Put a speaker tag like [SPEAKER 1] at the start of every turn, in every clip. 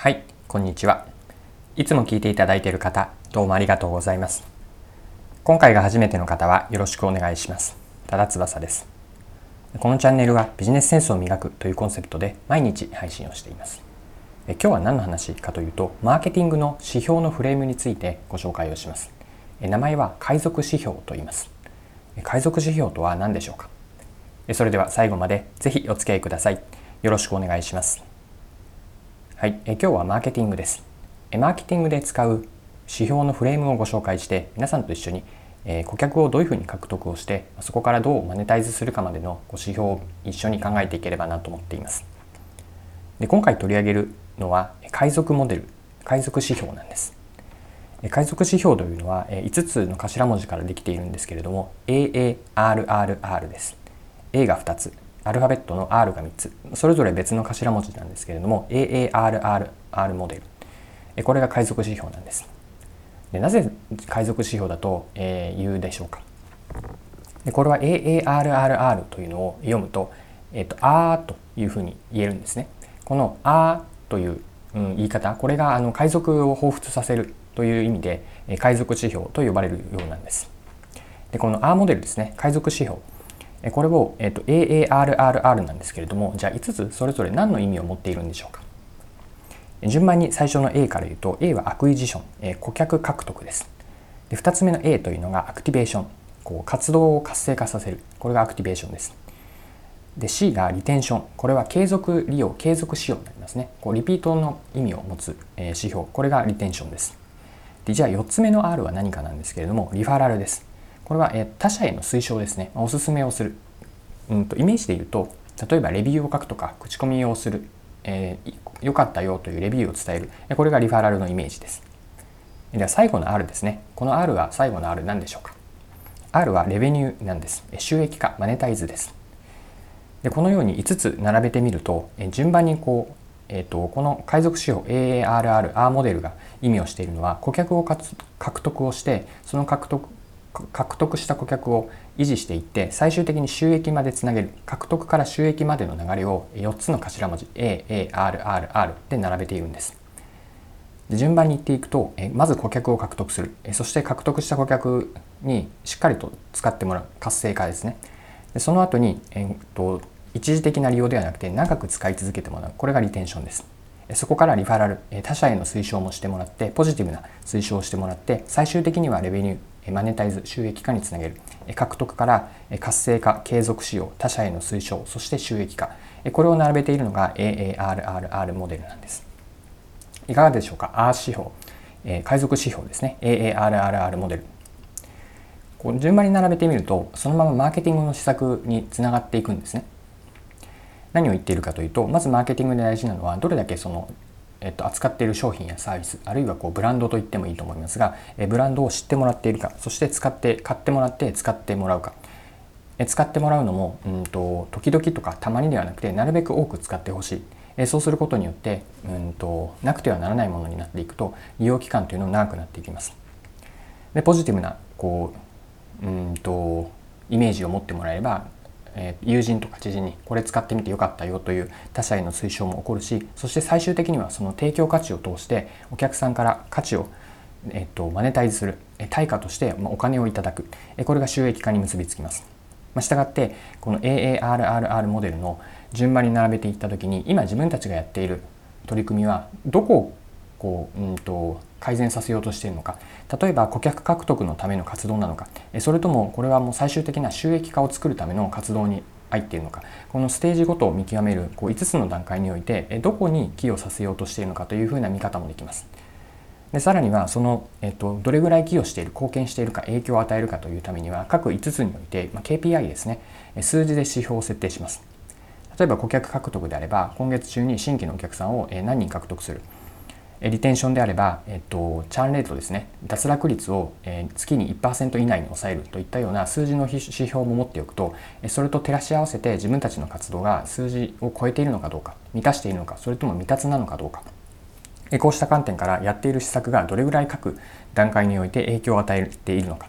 [SPEAKER 1] はい、こんにちは。いつも聞いていただいている方、どうもありがとうございます。今回が初めての方はよろしくお願いします。ただ翼です。このチャンネルはビジネスセンスを磨くというコンセプトで毎日配信をしています。え今日は何の話かというと、マーケティングの指標のフレームについてご紹介をします。名前は海賊指標と言います。海賊指標とは何でしょうかそれでは最後までぜひお付き合いください。よろしくお願いします。はい、え今日はマーケティングです。マーケティングで使う指標のフレームをご紹介して皆さんと一緒に、え顧客をどういうふうに獲得をしてそこからどうマネタイズするかまでの指標を一緒に考えていければなと思っています。で今回取り上げるのは海賊モデル海賊指標なんです。海賊指標というのは5つの頭文字からできているんですけれども AARRR です。A が2つアルファベットの R が3つ。それぞれ別の頭文字なんですけれども AARRR モデル。これが海賊指標なんです。でなぜ海賊指標だと、えー、言うでしょうか。でこれは AARRR というのを読むと,、えーと、あというふうに言えるんですね。このあという、うん、言い方これがあの海賊を彷彿させるという意味で海賊指標と呼ばれるようなんです。でこの R モデルですね。海賊指標。これを、えーと、AARRR なんですけれどもじゃあ5つそれぞれ何の意味を持っているんでしょうか？順番に最初の A から言うと A は acquisition、えー、顧客獲得です。で2つ目の A というのが activation こう活動を活性化させる。これが activation です。で C が retention これは継続利用継続使用になりますね。こうリピートの意味を持つ、えー、指標これが retention です。でじゃあ4つ目の R は何かなんですけれどもリファラルです。これは、え他者への推奨ですね。おすすめをする、うんと、イメージで言うと例えばレビューを書くとか口コミをする。えー、良かったよというレビューを伝える。これがリファラルのイメージです。では最後の R ですね。この R は最後の R 何でしょうか。R はレベニューなんです。収益化マネタイズです。でこのように5つ並べてみると順番にこう、えーと、この海賊指標 AARR R モデルが意味をしているのは顧客を獲得をしてその獲得獲得した顧客を維持していって最終的に収益までつなげる。獲得から収益までの流れを4つの頭文字 AARRR で並べているんです。で順番に言っていくとまず顧客を獲得する。そして獲得した顧客にしっかりと使ってもらう。活性化ですね。でその後に、えっと、一時的な利用ではなくて長く使い続けてもらう。これがリテンションです。そこからリファラル。他社への推奨もしてもらってポジティブな推奨をしてもらって最終的にはレベニューマネタイズ収益化につなげる。獲得から活性化継続使用他社への推奨そして収益化。これを並べているのが AARRR モデルなんです。いかがでしょうか？R 指標。海賊指標ですね。AARRR モデル。こう順番に並べてみるとそのままマーケティングの施策につながっていくんですね。何を言っているかというとまずマーケティングで大事なのはどれだけそのえっと、扱っている商品やサービスあるいはこうブランドといってもいいと思いますがえブランドを知ってもらっているかそして使って買ってもらって使ってもらうか。え使ってもらうのもうんと時々とかたまにではなくてなるべく多く使ってほしい。えそうすることによってうんとなくてはならないものになっていくと利用期間というのは長くなっていきます。でポジティブなこううんとイメージを持ってもらえればえ友人とか知人にこれ使ってみてよかったよという他者への推奨も起こるしそして最終的にはその提供価値を通してお客さんから価値をえっと、マネタイズする対価としてお金をいただくこれが収益化に結びつきます。まあ、したがってこの AARRR モデルの順番に並べていった時に今自分たちがやっている取り組みはどこをこう、うんと、改善させようとしているのか。例えば顧客獲得のための活動なのか。それともこれはもう最終的な収益化を作るための活動に入っているのか。このステージごとを見極めるこう5つの段階においてどこに寄与させようとしているのかというふうな見方もできます。でさらにはその、えっと、どれぐらい寄与している貢献しているか影響を与えるかというためには各5つにおいて、まあ、KPI ですね。数字で指標を設定します。例えば顧客獲得であれば今月中に新規のお客さんを何人獲得する。リテンションであれば、えっと、チャーンレートですね。脱落率を、え月に1%以内に抑えるといったような数字の指標も持っておくとそれと照らし合わせて自分たちの活動が数字を超えているのかどうか満たしているのかそれとも未達なのかどうか。こうした観点からやっている施策がどれぐらい各段階において影響を与えているのか。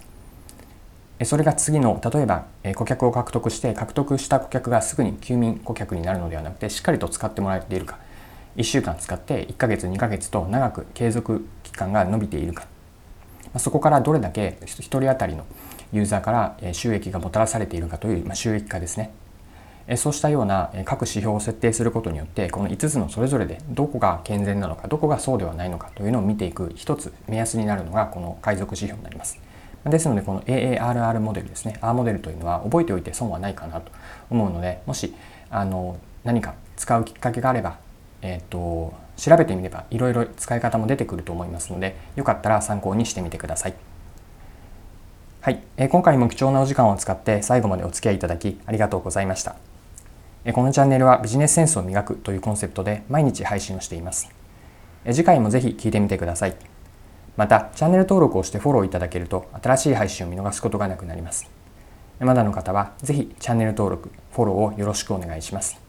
[SPEAKER 1] それが次の例えば顧客を獲得して獲得した顧客がすぐに休眠顧客になるのではなくてしっかりと使ってもらえているか。1週間使って1ヶ月2ヶ月と長く継続期間が伸びているか。そこからどれだけ1人当たりのユーザーから収益がもたらされているかという収益化ですね。そうしたような各指標を設定することによってこの5つのそれぞれでどこが健全なのかどこがそうではないのかというのを見ていく一つ目安になるのがこの海賊指標になります。ですのでこの AARR モデルですね。R モデルというのは覚えておいて損はないかなと思うのでもしあの何か使うきっかけがあれば、えーと、調べてみればいろいろ使い方も出てくると思いますのでよかったら参考にしてみてください。はい、えー、今回も貴重なお時間を使って最後までお付き合いいただきありがとうございました。えこのチャンネルはビジネスセンスを磨くというコンセプトで毎日配信をしています。え次回もぜひ聞いてみてください。また、チャンネル登録をしてフォローいただけると新しい配信を見逃すことがなくなります。まだの方はぜひチャンネル登録、フォローをよろしくお願いします。